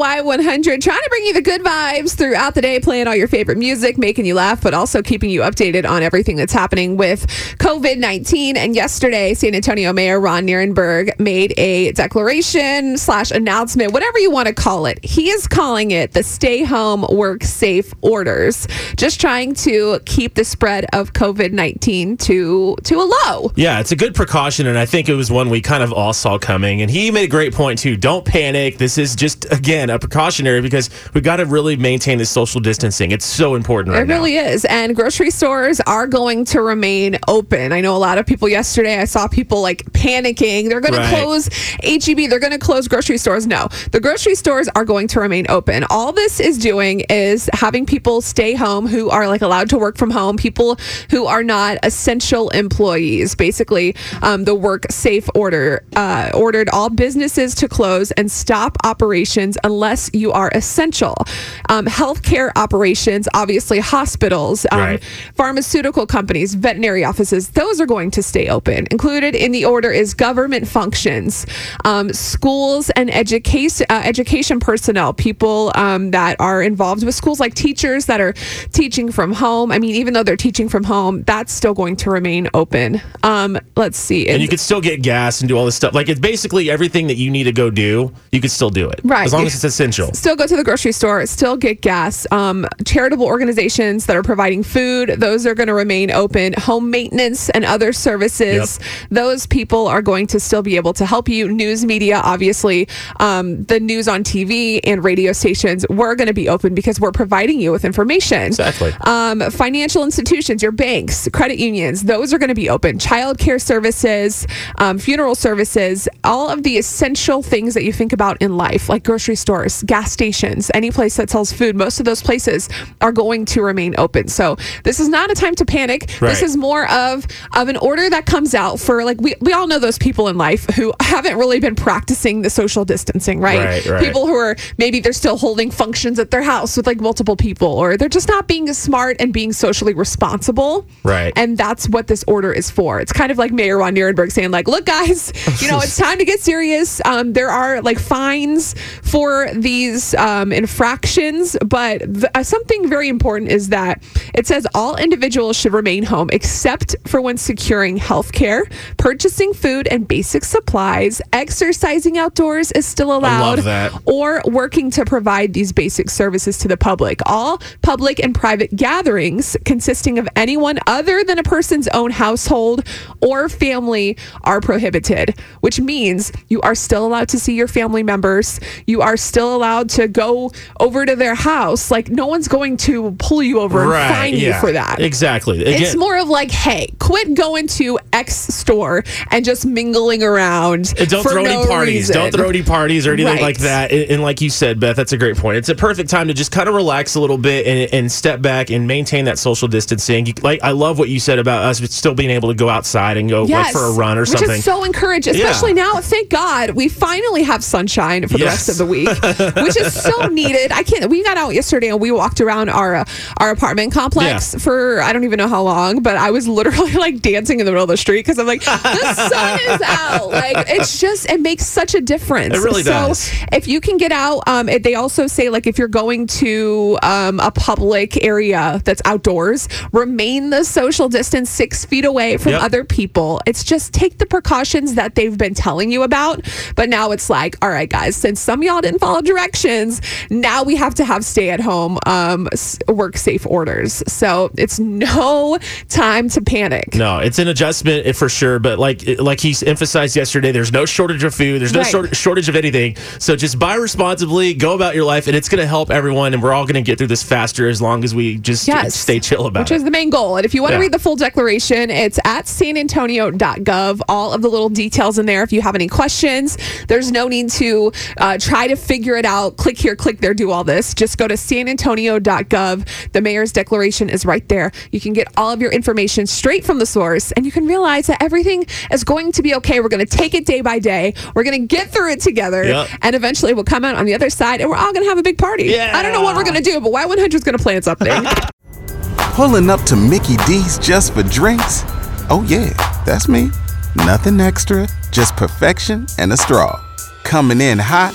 Y100 trying to bring you the good vibes throughout the day, playing all your favorite music, making you laugh, but also keeping you updated on everything that's happening with COVID 19. And yesterday, San Antonio Mayor Ron Nirenberg made a declaration slash announcement, whatever you want to call it. He is calling it the stay home, work safe orders, just trying to keep the spread of COVID 19 to, to a low. Yeah, it's a good precaution, and I think it was one we kind of all saw coming. And he made a great point too. Don't panic. This is just again a precautionary because we got to really maintain this social distancing. It's so important right It really now. is. And grocery stores are going to remain open. I know a lot of people yesterday, I saw people like panicking. They're going Right. to close HEB, they're going to close grocery stores. No, the grocery stores are going to remain open. All this is doing is having people stay home who are like allowed to work from home, people who are not essential employees. Basically, um, the work safe order uh, ordered all businesses to close and stop operations unless you are essential. Um, healthcare operations, obviously hospitals, um, Right. pharmaceutical companies, veterinary offices, those are going to stay open. Included in the order is government functions, um, schools and education uh, education personnel, people um, that are involved with schools, like teachers that are teaching from home. I mean, even though they're teaching from home, that's still going to remain open. Um, let's see. And you could still get gas and do all this stuff. Like it's basically everything that you need to go do. You could still do it, Right. As long as it's essential. still go to the grocery store, still get gas. Um, charitable organizations that are providing food, those are going to remain open. Home maintenance and other services, those people are going to still be able to help you. News media, obviously, um, the news on TV and radio stations, we're going to be open because we're providing you with information. Exactly. Um, financial institutions, your banks, credit unions, those are going to be open. Child care services, um, funeral services, all of the essential things that you think about in life, like grocery stores, gas stations, any place that sells food, most of those places are going to remain open. So this is not a time to panic. This is more of of an order that comes out for like we, we all know those people in life who haven't really been practicing the social distancing, right? Right, right. People who are maybe they're still holding functions at their house with like multiple people or they're just not being smart and being socially responsible. Right. And that's what this order is for. It's kind of like Mayor Ron Nirenberg saying like, look guys, you know, it's time to get serious. Um, there are like fines for these um, infractions, but th- uh, something very important is that it says all individuals should remain home except for when securing health care, purchasing food and basic supplies, exercising outdoors is still allowed, that. or working to provide these basic services to the public. All public and private gatherings consisting of anyone other than a person's own household or family are prohibited, which means you are still allowed to see your family members. You are still allowed to go over to their house. Like, no one's going to pull you over and fine you for that. Exactly. It's more of like, hey, quit going to X store and just mingling around. And don't throw no any parties. reason. Don't throw any parties or anything Right. like that. And, and like you said, Beth, that's a great point. It's a perfect time to just kind of relax a little bit and, and step back and maintain that social distancing. You, like I love what you said about us still being able to go outside and go like for a run or which something. is so encouraging, Yeah. especially now. Thank God we finally have sunshine for the Yes. rest of the week, which is so needed. I can't. We got out yesterday and we walked around our uh, our apartment complex Yeah. for I don't even know how long, but I was literally like dancing in the middle of the street because I'm like the sun is out. Like it's just it makes such a difference. It really so does. if you can get out, um, it, they also say like if you're going to um, a public area that's outdoors, remain the social distance six feet away from Yep. other people. It's just take the precautions that they've been telling you about. But now it's like, all right, guys, since some of y'all didn't follow directions, now we have to have stay at home, um, work safe orders. So it's no time to panic. No, it's an adjustment eh, for sure, but like like he emphasized yesterday, there's no shortage of food, there's no Right. short, shortage of anything. So just buy responsibly, go about your life, and it's going to help everyone, and we're all going to get through this faster as long as we just Yes. stay chill about it. Which is the main goal. And if you want to Yeah. read the full declaration, it's at sanantonio.gov. All of the little details in there. If you have any questions, there's no need to uh, try to figure figure it out. Click here, click there, do all this. Just go to sanantonio.gov. The mayor's declaration is right there. You can get all of your information straight from the source and you can realize that everything is going to be okay. We're going to take it day by day. We're going to get through it together. Yep. And eventually we'll come out on the other side and we're all going to have a big party. Yeah. I don't know what we're going to do, but Y100 is going to plan something. Pulling up to Mickey D's just for drinks? Oh, yeah, that's me. Nothing extra, just perfection and a straw. Coming in hot